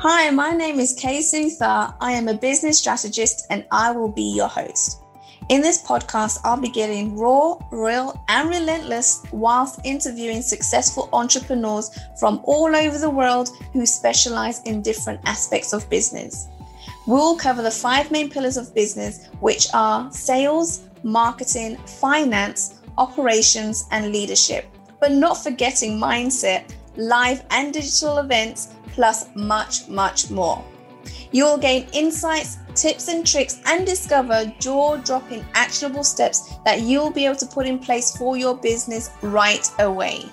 Hi, my name is Kay Sutha. I am a business strategist and I will be your host. In this podcast, I'll be getting raw, real, and relentless whilst interviewing successful entrepreneurs from all over the world who specialize in different aspects of business. We'll cover the five main pillars of business, which are sales, marketing, finance, operations, and leadership, but not forgetting mindset, live and digital events plus much, much more. You'll gain insights, tips, and tricks, and discover jaw dropping actionable steps that you'll be able to put in place for your business right away.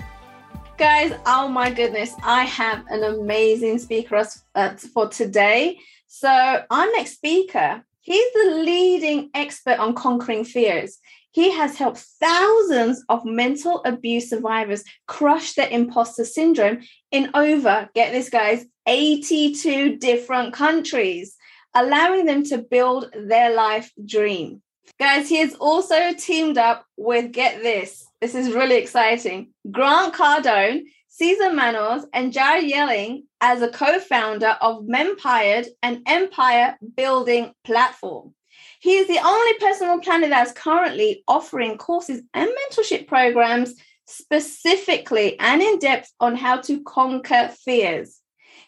Guys, oh my goodness, I have an amazing speaker uh, for today. So, our next speaker, he's the leading expert on conquering fears. He has helped thousands of mental abuse survivors crush their imposter syndrome in over, get this, guys, 82 different countries, allowing them to build their life dream. Guys, he has also teamed up with, get this, this is really exciting, Grant Cardone, Cesar Manos, and Jared Yelling as a co founder of Mempired, an empire building platform. He is the only person on planet that's currently offering courses and mentorship programs specifically and in depth on how to conquer fears.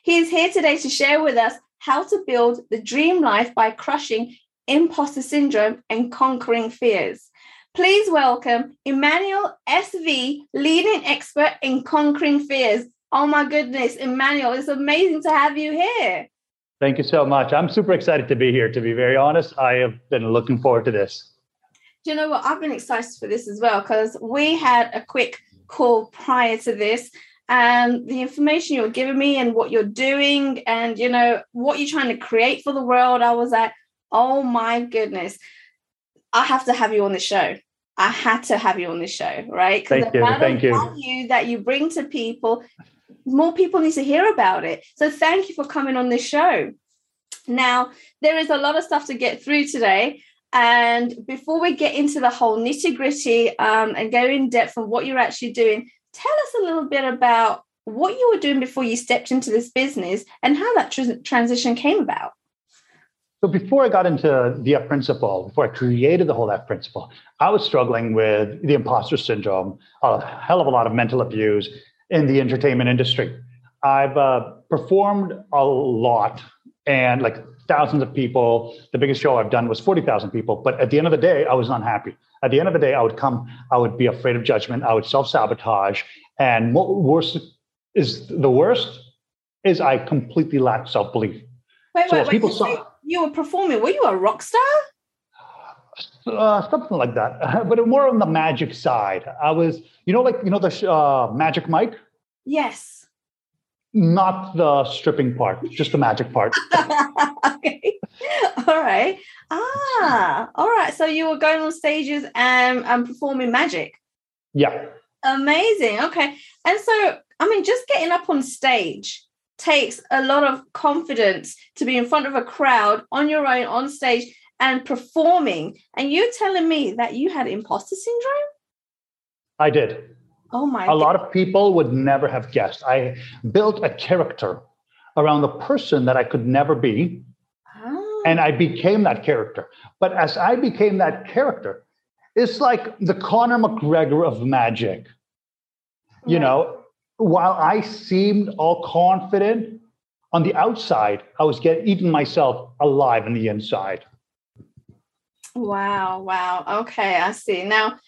He is here today to share with us how to build the dream life by crushing imposter syndrome and conquering fears. Please welcome Emanuel SV, leading expert in conquering fears. Oh my goodness, Emanuel, it's amazing to have you here. Thank you so much. I'm super excited to be here. To be very honest, I have been looking forward to this. Do you know what? I've been excited for this as well because we had a quick call prior to this and the information you're giving me and what you're doing and you know what you're trying to create for the world i was like oh my goodness i have to have you on the show i had to have you on the show right thank you thank you value that you bring to people more people need to hear about it. So thank you for coming on this show. Now, there is a lot of stuff to get through today. And before we get into the whole nitty gritty um, and go in depth on what you're actually doing, tell us a little bit about what you were doing before you stepped into this business and how that tr- transition came about. So before I got into the F principle, before I created the whole F principle, I was struggling with the imposter syndrome, a hell of a lot of mental abuse, in the entertainment industry. I've uh, performed a lot and like thousands of people. The biggest show I've done was 40,000 people. But at the end of the day, I was unhappy. At the end of the day, I would come, I would be afraid of judgment. I would self sabotage. And what worse is the worst is I completely lacked self belief. Wait, so wait, people wait. Saw, you were performing. Were you a rock star? Uh, something like that, but more on the magic side. I was, you know, like you know the uh, Magic Mike. Yes. Not the stripping part, just the magic part. okay. All right. Ah, all right. So you were going on stages and, and performing magic. Yeah. Amazing. Okay. And so, I mean, just getting up on stage takes a lot of confidence to be in front of a crowd on your own on stage and performing. And you're telling me that you had imposter syndrome? I did. Oh my. A God. lot of people would never have guessed. I built a character around the person that I could never be. Oh. And I became that character. But as I became that character, it's like the Conor McGregor of magic. Right. You know, while I seemed all confident on the outside, I was getting eating myself alive on the inside. Wow, wow. Okay, I see. Now,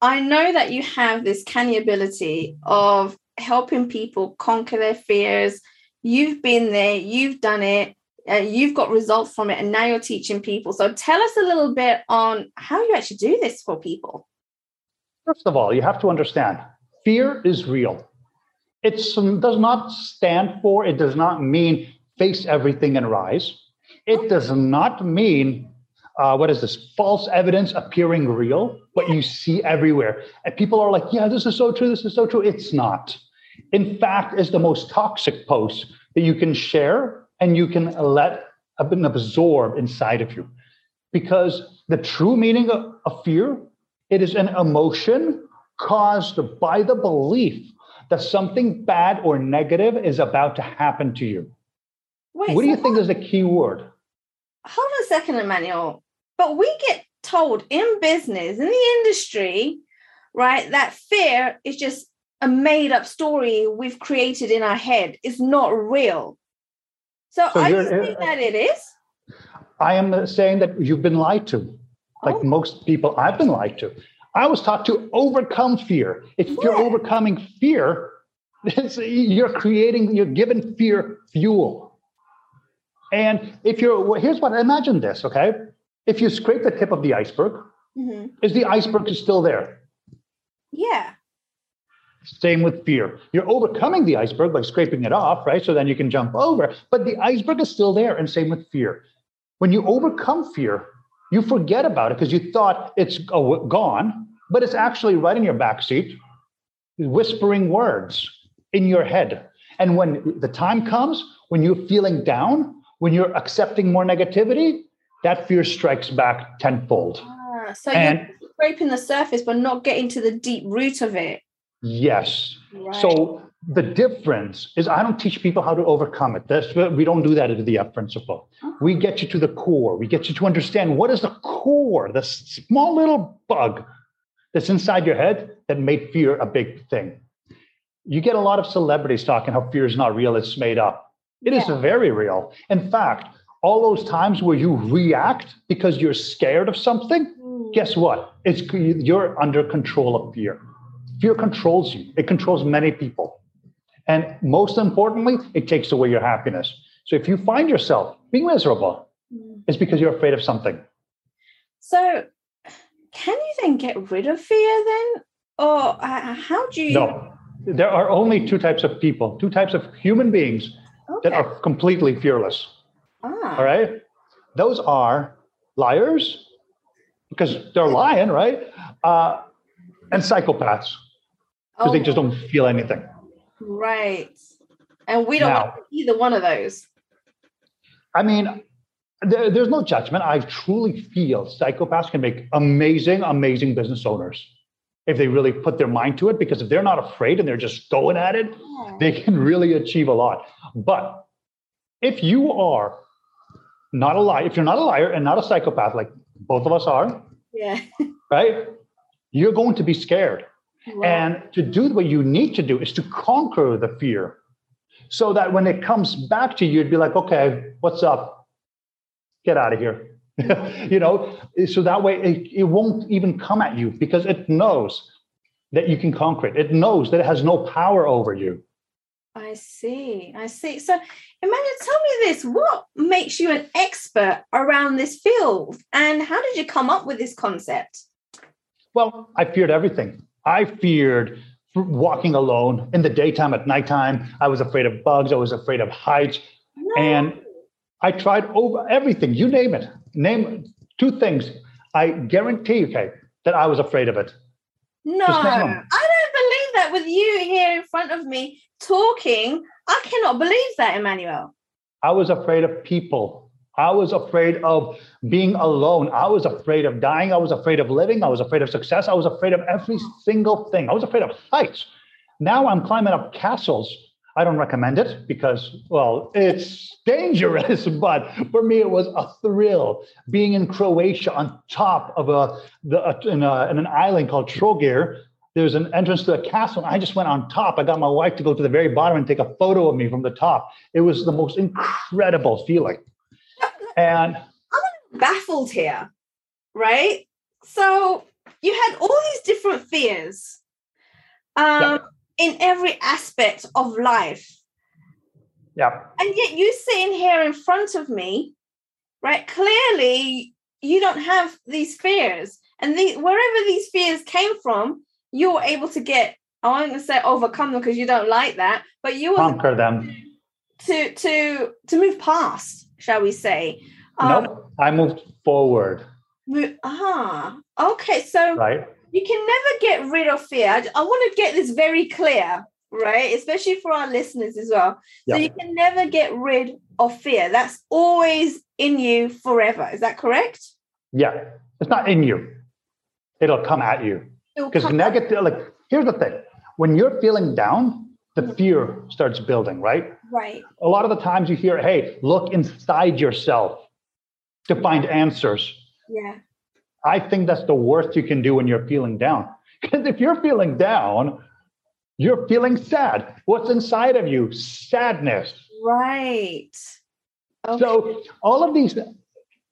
I know that you have this canny ability of helping people conquer their fears. You've been there, you've done it, uh, you've got results from it, and now you're teaching people. So tell us a little bit on how you actually do this for people. First of all, you have to understand fear is real. It does not stand for, it does not mean face everything and rise. It does not mean uh, what is this false evidence appearing real what you see everywhere. And people are like yeah this is so true this is so true. It's not. In fact it's the most toxic post that you can share and you can let absorb inside of you. Because the true meaning of, of fear it is an emotion caused by the belief that something bad or negative is about to happen to you. Wait, what do you think is the key word? Hold on a second, Emanuel. But we get told in business, in the industry, right, that fear is just a made up story we've created in our head. It's not real. So, so saying uh, that it is? I am saying that you've been lied to, like oh. most people I've been lied to. I was taught to overcome fear. If you're overcoming fear, you're creating, you're giving fear fuel. And if you're, well, here's what, imagine this, okay? If you scrape the tip of the iceberg, mm-hmm. is the iceberg still there? Yeah. Same with fear. You're overcoming the iceberg by scraping it off, right? So then you can jump over, but the iceberg is still there. And same with fear. When you overcome fear, you forget about it because you thought it's gone, but it's actually right in your back seat, whispering words in your head. And when the time comes, when you're feeling down, when you're accepting more negativity, that fear strikes back tenfold. Ah, so and, you're scraping the surface, but not getting to the deep root of it. Yes. Right. So the difference is I don't teach people how to overcome it. That's we don't do that at the F principle. Oh. We get you to the core. We get you to understand what is the core, the small little bug that's inside your head that made fear a big thing. You get a lot of celebrities talking how fear is not real, it's made up. It yeah. is very real. In fact, all those times where you react because you're scared of something, mm. guess what? It's you're under control of fear. Fear controls you. It controls many people. And most importantly, it takes away your happiness. So if you find yourself being miserable, mm. it's because you're afraid of something. So can you then get rid of fear then? Or uh, how do you? No, there are only two types of people, two types of human beings okay. that are completely fearless. All right. Those are liars because they're lying, right? Uh, and psychopaths because oh. they just don't feel anything. Right. And we don't now, either one of those. I mean, there, there's no judgment. I truly feel psychopaths can make amazing, amazing business owners if they really put their mind to it. Because if they're not afraid and they're just going at it, yeah. they can really achieve a lot. But if you are not a liar, if you're not a liar and not a psychopath, like both of us are, yeah, right, you're going to be scared. And to do what you need to do is to conquer the fear so that when it comes back to you, you'd be like, okay, what's up? Get out of here. you know, so that way it, it won't even come at you because it knows that you can conquer it. It knows that it has no power over you. I see. I see. So, Emanuel, tell me this what makes you an expert around this field? And how did you come up with this concept? Well, I feared everything. I feared walking alone in the daytime, at nighttime. I was afraid of bugs. I was afraid of heights. No. And I tried over everything. You name it. Name two things. I guarantee you, Kate, that I was afraid of it. No, I that with you here in front of me talking. I cannot believe that, Emanuel. I was afraid of people. I was afraid of being alone. I was afraid of dying. I was afraid of living. I was afraid of success. I was afraid of every single thing. I was afraid of heights. Now I'm climbing up castles. I don't recommend it because, well, it's dangerous. But for me, it was a thrill being in Croatia on top of a, the, in, a in an island called Trogir. There's an entrance to a castle. And I just went on top. I got my wife to go to the very bottom and take a photo of me from the top. It was the most incredible feeling. And I'm baffled here, right? So you had all these different fears um, yeah. in every aspect of life. Yeah. And yet you sitting here in front of me, right? Clearly, you don't have these fears. And the, wherever these fears came from, you were able to get, I to say overcome them because you don't like that, but you conquer them to to to move past shall we say? Um, nope, I moved forward. Ah, okay. So right. you can never get rid of fear. I, I want to get this very clear, right? Especially for our listeners as well. Yeah. So you can never get rid of fear. That's always in you forever. Is that correct? Yeah, it's not in you. It'll come at you. Because negative, like here's the thing: when you're feeling down, the mm-hmm. fear starts building, right? Right. A lot of the times you hear, hey, look inside yourself to find answers. Yeah. I think that's the worst you can do when you're feeling down. Because if you're feeling down, you're feeling sad. What's inside of you? Sadness. Right. Okay. So, all of these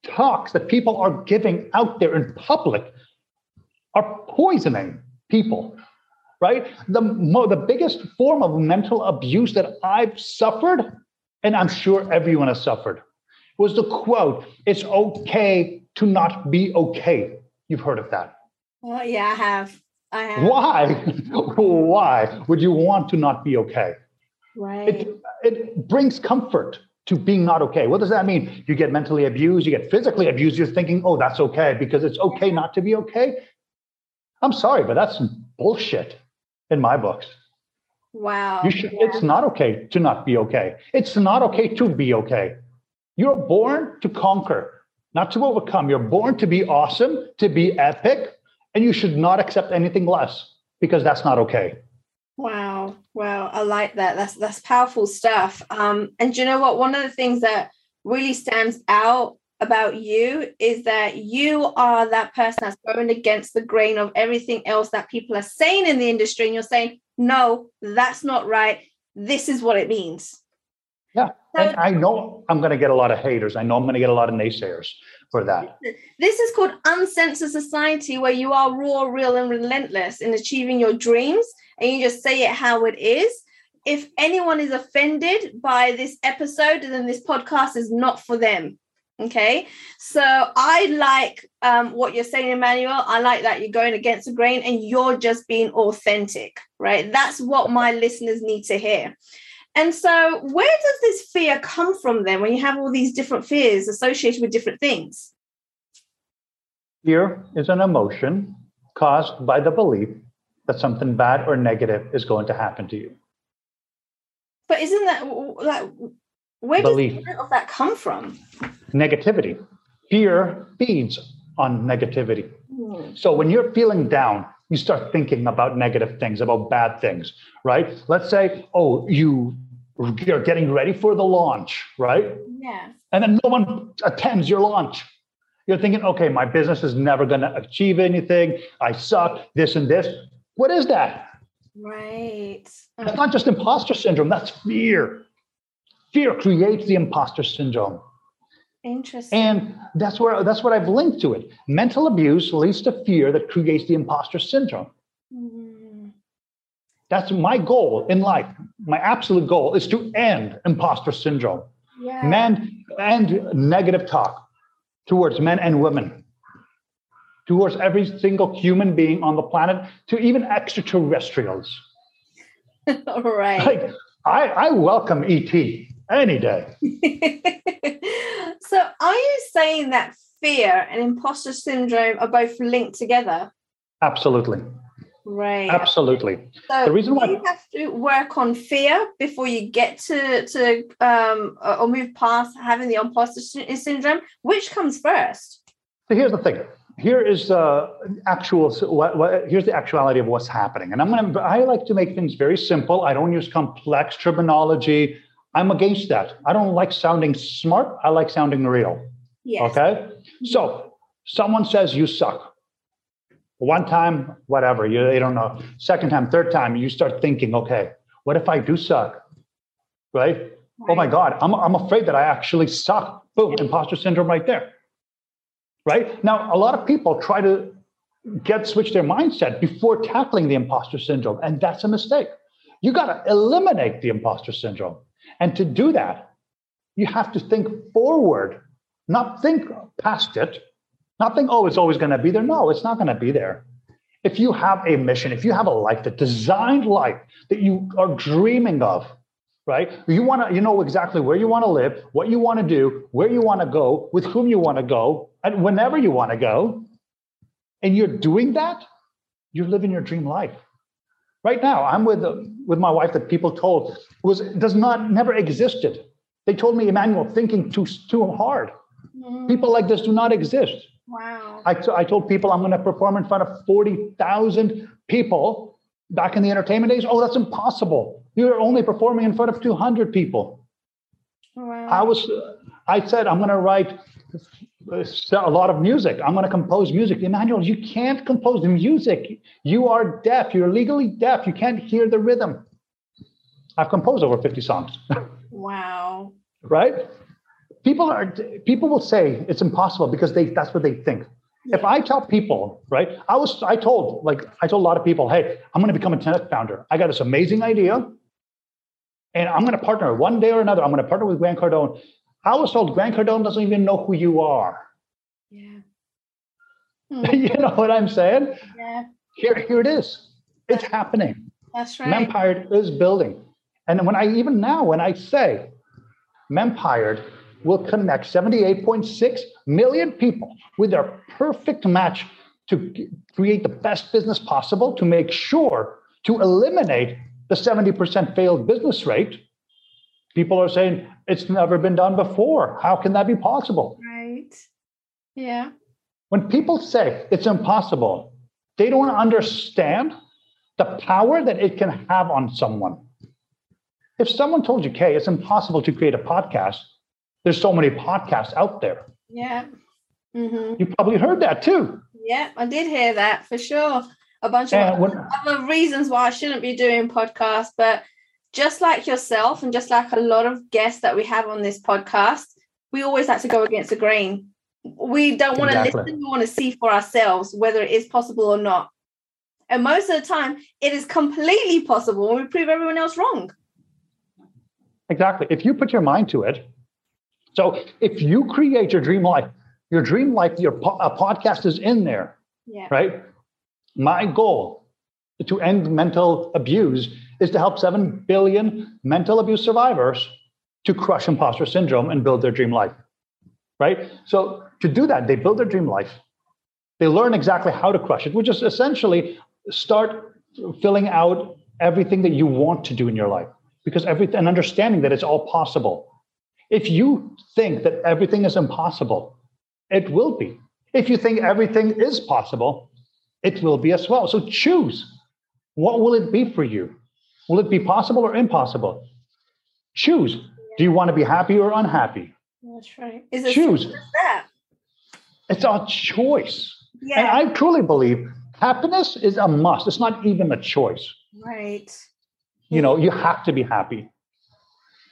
talks that people are giving out there in public are poisoning people, right? The, the biggest form of mental abuse that I've suffered, and I'm sure everyone has suffered, was the quote, it's okay to not be okay. You've heard of that. Oh, yeah, I have. I have. Why? Why would you want to not be okay? Right. It, it brings comfort to being not okay. What does that mean? You get mentally abused, you get physically abused, you're thinking, oh, that's okay because it's okay not to be okay. I'm sorry, but that's bullshit in my books. Wow. You should, yeah. It's not okay to not be okay. It's not okay to be okay. You're born to conquer, not to overcome. You're born to be awesome, to be epic, and you should not accept anything less because that's not okay. Wow, wow, I like that. That's that's powerful stuff. Um, and you know what? One of the things that really stands out about you is that you are that person that's going against the grain of everything else that people are saying in the industry, and you're saying, no, that's not right. This is what it means. Yeah. And I know I'm going to get a lot of haters. I know I'm going to get a lot of naysayers for that. This is called uncensored society, where you are raw, real, and relentless in achieving your dreams, and you just say it how it is. If anyone is offended by this episode, then this podcast is not for them. Okay, so I like um, what you're saying, Emanuel. I like that you're going against the grain and you're just being authentic, right? That's what my listeners need to hear. And so, where does this fear come from then when you have all these different fears associated with different things? Fear is an emotion caused by the belief that something bad or negative is going to happen to you. But isn't that like where belief. does that come from? Negativity. Fear feeds on negativity. So when you're feeling down, you start thinking about negative things, about bad things, right? Let's say, oh, you you're getting ready for the launch, right? Yeah. And then no one attends your launch. You're thinking, okay, my business is never going to achieve anything. I suck, this and this. What is that? Right. It's not just imposter syndrome, that's fear. Fear creates the imposter syndrome. Interesting. And that's where that's what I've linked to it. Mental abuse leads to fear that creates the imposter syndrome. Mm-hmm. That's my goal in life. My absolute goal is to end imposter syndrome. Yeah. Men and negative talk towards men and women, towards every single human being on the planet, to even extraterrestrials. All right. Like, I, I welcome ET any day. so, are you saying that fear and imposter syndrome are both linked together? Absolutely. Right. Absolutely. So the reason why you have to work on fear before you get to to um, or move past having the imposter syndrome. Which comes first? So here's the thing. Here is the actual. What, what, here's the actuality of what's happening. And I'm gonna. I like to make things very simple. I don't use complex terminology. I'm against that. I don't like sounding smart. I like sounding real. Yes. Okay. Mm-hmm. So someone says you suck. One time, whatever, you, you don't know. Second time, third time, you start thinking, okay, what if I do suck? Right? right. Oh my God, I'm, I'm afraid that I actually suck. Boom, imposter syndrome right there. Right? Now, a lot of people try to get switch their mindset before tackling the imposter syndrome, and that's a mistake. You got to eliminate the imposter syndrome. And to do that, you have to think forward, not think past it, not think, oh, it's always going to be there. No, it's not going to be there. If you have a mission, if you have a life, the designed life that you are dreaming of, right? You want to, you know exactly where you want to live, what you want to do, where you want to go, with whom you want to go, and whenever you want to go, and you're doing that, you're living your dream life. Right now, I'm with with my wife that people told was does not never existed. They told me, Emanuel, thinking too too hard. Mm. People like this do not exist. Wow. I, I told people I'm going to perform in front of 40,000 people back in the entertainment days. Oh, that's impossible. You're only performing in front of 200 people. Wow. I was, I said, I'm going to write a lot of music. I'm going to compose music. Emanuel, you can't compose the music. You are deaf. You're legally deaf. You can't hear the rhythm. I've composed over 50 songs. wow. right? People are people will say it's impossible because they that's what they think. Yeah. If I tell people, right, I was I told like I told a lot of people, hey, I'm going to become a tech founder. I got this amazing idea, and I'm going to partner one day or another. I'm going to partner with Grant Cardone. I was told Grant Cardone doesn't even know who you are. Yeah. Hmm. you know what I'm saying? Yeah. Here, here it is. It's happening. That's right. Mempired is building. And when I even now, when I say Mempired will connect 78.6 million people with their perfect match to create the best business possible to make sure to eliminate the 70% failed business rate people are saying it's never been done before. How can that be possible? Right. Yeah. When people say it's impossible, they don't understand the power that it can have on someone. If someone told you, Kay, it's impossible to create a podcast, there's so many podcasts out there. Yeah. Mm-hmm. You probably heard that too. Yeah, I did hear that for sure. A bunch of when, other reasons why I shouldn't be doing podcasts, but just like yourself and just like a lot of guests that we have on this podcast, we always like to go against the grain. We don't want exactly. to listen, we want to see for ourselves whether it is possible or not. And most of the time, it is completely possible and we prove everyone else wrong. Exactly. If you put your mind to it, so if you create your dream life, your dream life, your po- podcast is in there, yeah. right? My goal to end mental abuse is to help 7 billion mental abuse survivors to crush imposter syndrome and build their dream life. Right? So, to do that, they build their dream life. They learn exactly how to crush it, which is essentially start filling out everything that you want to do in your life because everything and understanding that it's all possible. If you think that everything is impossible, it will be. If you think everything is possible, it will be as well. So choose. What will it be for you? Will it be possible or impossible? Choose. Do you want to be happy or unhappy? That's right. Is it Choose. that? It's a choice. Yeah. And I truly believe happiness is a must. It's not even a choice. Right. You know, you have to be happy.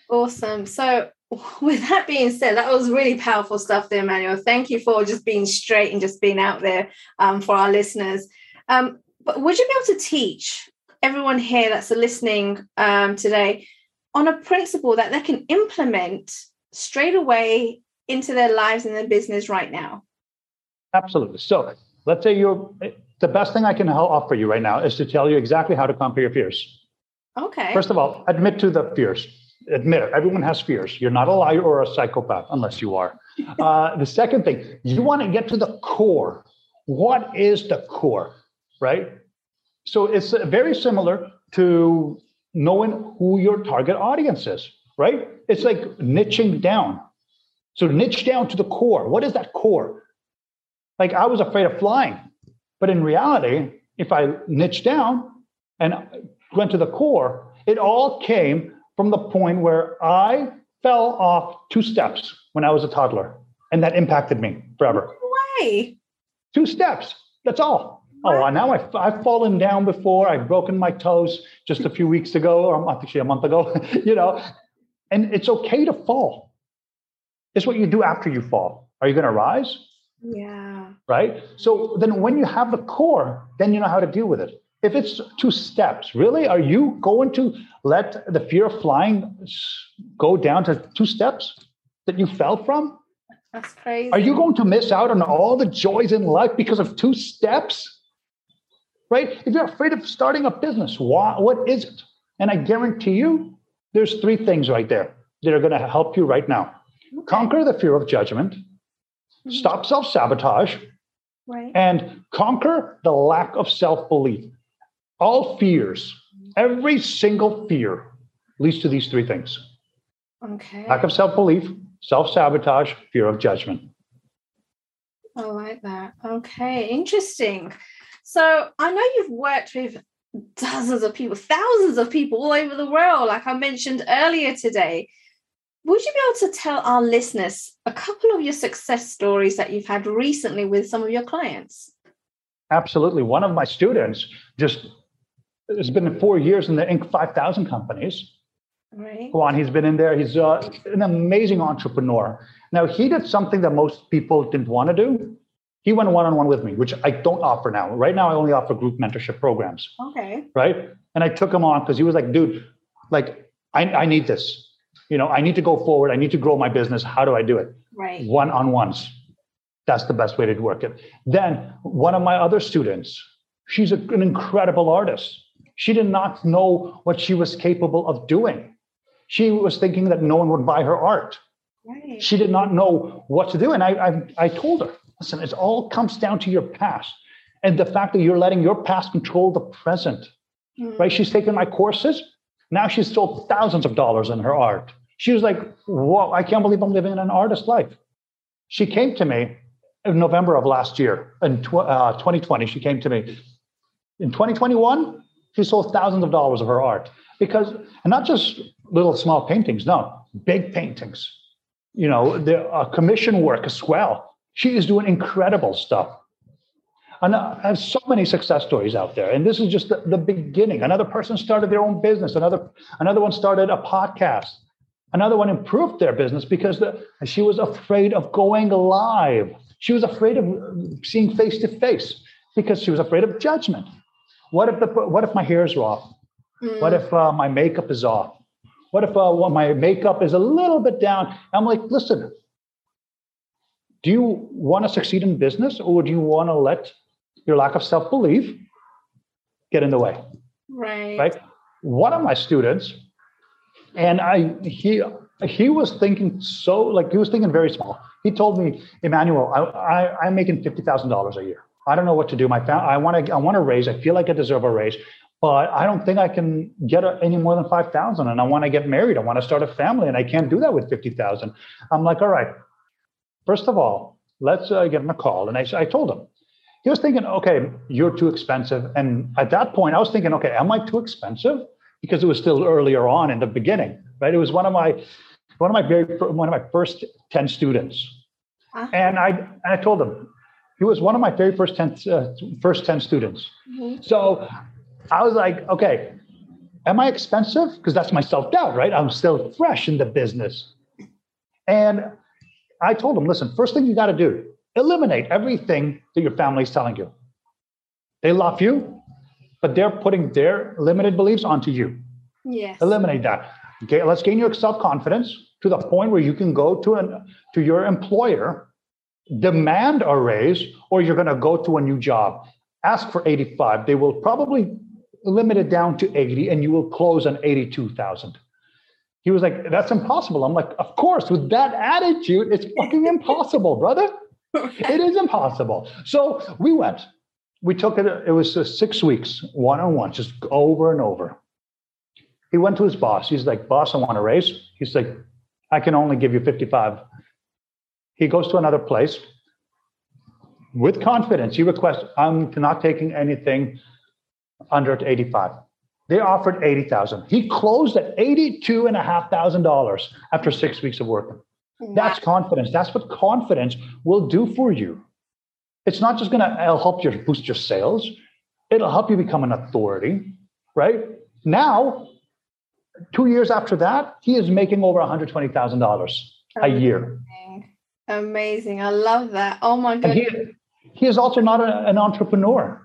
Awesome. So, with that being said, that was really powerful stuff there, Manuel. Thank you for just being straight and just being out there um, for our listeners. Um, but would you be able to teach everyone here that's listening um, today on a principle that they can implement straight away into their lives and their business right now? Absolutely. So let's say you're the best thing I can offer you right now is to tell you exactly how to conquer your fears. Okay. First of all, admit to the fears. Admit it. Everyone has fears. You're not a liar or a psychopath unless you are. Uh, the second thing, you want to get to the core. What is the core, right? So it's very similar to knowing who your target audience is, right? It's like niching down. So niche down to the core. What is that core? Like I was afraid of flying, but in reality, if I niche down and went to the core, it all came from the point where I fell off two steps when I was a toddler, and that impacted me forever. Way. Two steps. That's all. Oh, now I've, I've fallen down before. I've broken my toes just a few weeks ago, or actually a month ago, you know, and it's okay to fall. It's what you do after you fall. Are you going to rise? Yeah. Right. So then when you have the core, then you know how to deal with it. If it's two steps, really, are you going to let the fear of flying go down to two steps that you fell from? That's crazy. Are you going to miss out on all the joys in life because of two steps? Right? If you're afraid of starting a business, why, what is it? And I guarantee you, there's three things right there that are going to help you right now. Okay. Conquer the fear of judgment, mm-hmm. stop self sabotage, right. and conquer the lack of self belief. All fears, every single fear leads to these three things okay. lack of self belief, self sabotage, fear of judgment. I like that. Okay, interesting. So I know you've worked with dozens of people, thousands of people all over the world, like I mentioned earlier today. Would you be able to tell our listeners a couple of your success stories that you've had recently with some of your clients? Absolutely. One of my students just has been four years in the Inc. 5000 companies. Right. Juan, he's been in there. He's uh, an amazing entrepreneur. Now, he did something that most people didn't want to do. He went one on one with me, which I don't offer now. Right now, I only offer group mentorship programs. Okay. Right. And I took him on because he was like, dude, like, I, I need this. You know, I need to go forward. I need to grow my business. How do I do it? Right. One on ones. That's the best way to work it. Then one of my other students, she's a, an incredible artist. She did not know what she was capable of doing. She was thinking that no one would buy her art. Right. She did not know what to do. And I, I, I told her, listen, it all comes down to your past and the fact that you're letting your past control the present. Mm. Right? She's taken my courses. Now she's sold thousands of dollars in her art. She was like, Whoa, I can't believe I'm living an artist life. She came to me in November of last year, in tw- uh, 2020. She came to me. In 2021, she sold thousands of dollars of her art because, and not just little small paintings, no, big paintings. You know, the uh, commission work as well. She is doing incredible stuff. And I have so many success stories out there. And this is just the, the beginning. Another person started their own business. Another, another one started a podcast. Another one improved their business because the, she was afraid of going live. She was afraid of seeing face to face because she was afraid of judgment. What if the what if my hair is off? Mm. What if uh, my makeup is off? What if uh, well, my makeup is a little bit down? I'm like, listen, do you want to succeed in business or do you want to let your lack of self belief get in the way? Right. Right. One of my students, and I he he was thinking so like he was thinking very small. He told me, Emanuel, I, I I'm making fifty thousand dollars a year. I don't know what to do. My I want to I want to raise. I feel like I deserve a raise, but I don't think I can get any more than five thousand. And I want to get married. I want to start a family, and I can't do that with fifty thousand. I'm like, all right. First of all, let's uh, get him a call. And I I told him. He was thinking, okay, you're too expensive. And at that point, I was thinking, okay, am I too expensive? Because it was still earlier on in the beginning, right? It was one of my one of my very one of my first ten students, uh-huh. and I and I told him, he was one of my very first 10, uh, first 10 students. Mm-hmm. So I was like, okay, am I expensive? Because that's my self doubt, right? I'm still fresh in the business. And I told him, listen, first thing you got to do, eliminate everything that your family's telling you. They love you, but they're putting their limited beliefs onto you. Yes. Eliminate that. Okay, let's gain your self confidence to the point where you can go to an to your employer demand a raise or you're going to go to a new job ask for 85 they will probably limit it down to 80 and you will close on 82000 he was like that's impossible. I'm like of course with that attitude it's fucking impossible brother. It is impossible. So we went. We took it it was uh, six weeks one-on-one just over and over. He went to his boss. He's like boss i want a raise. He's like i can only give you 55 he goes to another place. With confidence. He requests, I'm not taking anything under 85. They offered 80,000. He closed at $82,500 after six weeks of working. Wow. That's confidence. That's what confidence will do for you. It's not just going to help you boost your sales. It'll help you become an authority, right? Now, two years after that, he is making over $120,000 a year. Amazing. I love that. Oh my God. He, he is also not a, an entrepreneur.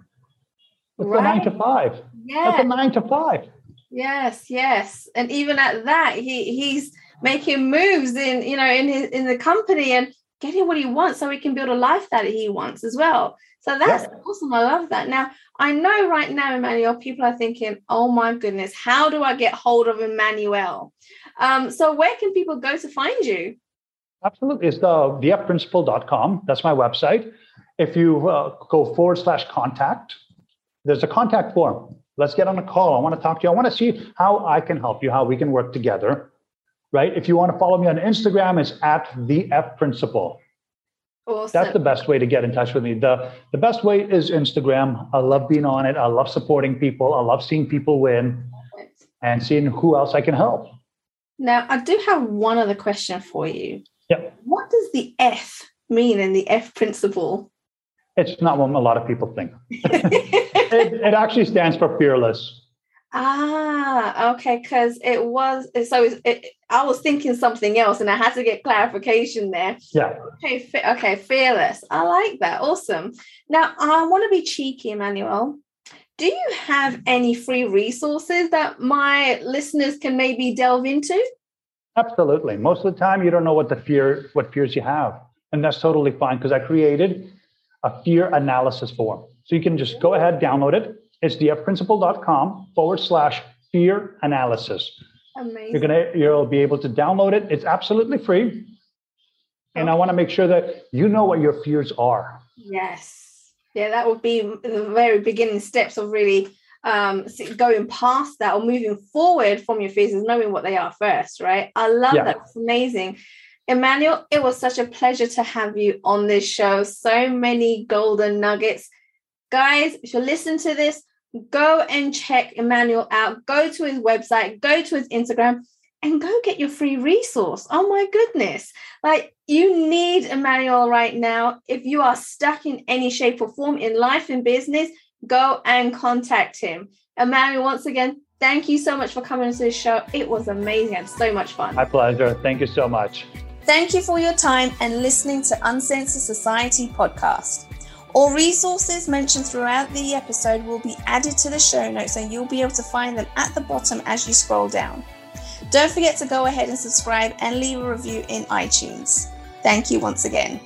It's right. a nine to five. Yeah. That's a nine to five. Yes, yes. And even at that, he he's making moves in, you know, in his in the company and getting what he wants so he can build a life that he wants as well. So that's yeah. awesome. I love that. Now, I know right now, Emanuel, people are thinking, oh my goodness, how do I get hold of Emanuel? Um, so where can people go to find you? Absolutely. It's the thefprinciple.com. That's my website. If you uh, go forward slash contact, there's a contact form. Let's get on a call. I want to talk to you. I want to see how I can help you, how we can work together. Right. If you want to follow me on Instagram, it's at the F Principle. Awesome. That's the best way to get in touch with me. The the best way is Instagram. I love being on it. I love supporting people. I love seeing people win and seeing who else I can help. Now, I do have one other question for you. Yeah. What does the F mean in the F principle? It's not what a lot of people think. it, it actually stands for fearless. Ah, okay. Because it was so. It, it, I was thinking something else, and I had to get clarification there. Yeah. Okay. Fe- okay. Fearless. I like that. Awesome. Now I want to be cheeky, Emanuel. Do you have any free resources that my listeners can maybe delve into? Absolutely. Most of the time, you don't know what the fear, what fears you have, and that's totally fine because I created a fear analysis form. So you can just go ahead, download it. It's thefprinciple.com forward slash fear analysis. Amazing. You're gonna you'll be able to download it. It's absolutely free. And okay. I want to make sure that you know what your fears are. Yes. Yeah, that would be the very beginning steps of really um, going past that or moving forward from your fears is knowing what they are first, right? I love yeah. that. It's amazing. Emanuel, it was such a pleasure to have you on this show. So many golden nuggets. Guys, if you listen to this, go and check Emanuel out. Go to his website, go to his Instagram, and go get your free resource. Oh my goodness. Like you need Emanuel right now. If you are stuck in any shape or form in life and business, go and contact him. Emanuel, once again, thank you so much for coming to the show. It was amazing. I had so much fun. My pleasure. Thank you so much. Thank you for your time and listening to Uncensored Society podcast. All resources mentioned throughout the episode will be added to the show notes and you'll be able to find them at the bottom as you scroll down. Don't forget to go ahead and subscribe and leave a review in iTunes. Thank you once again.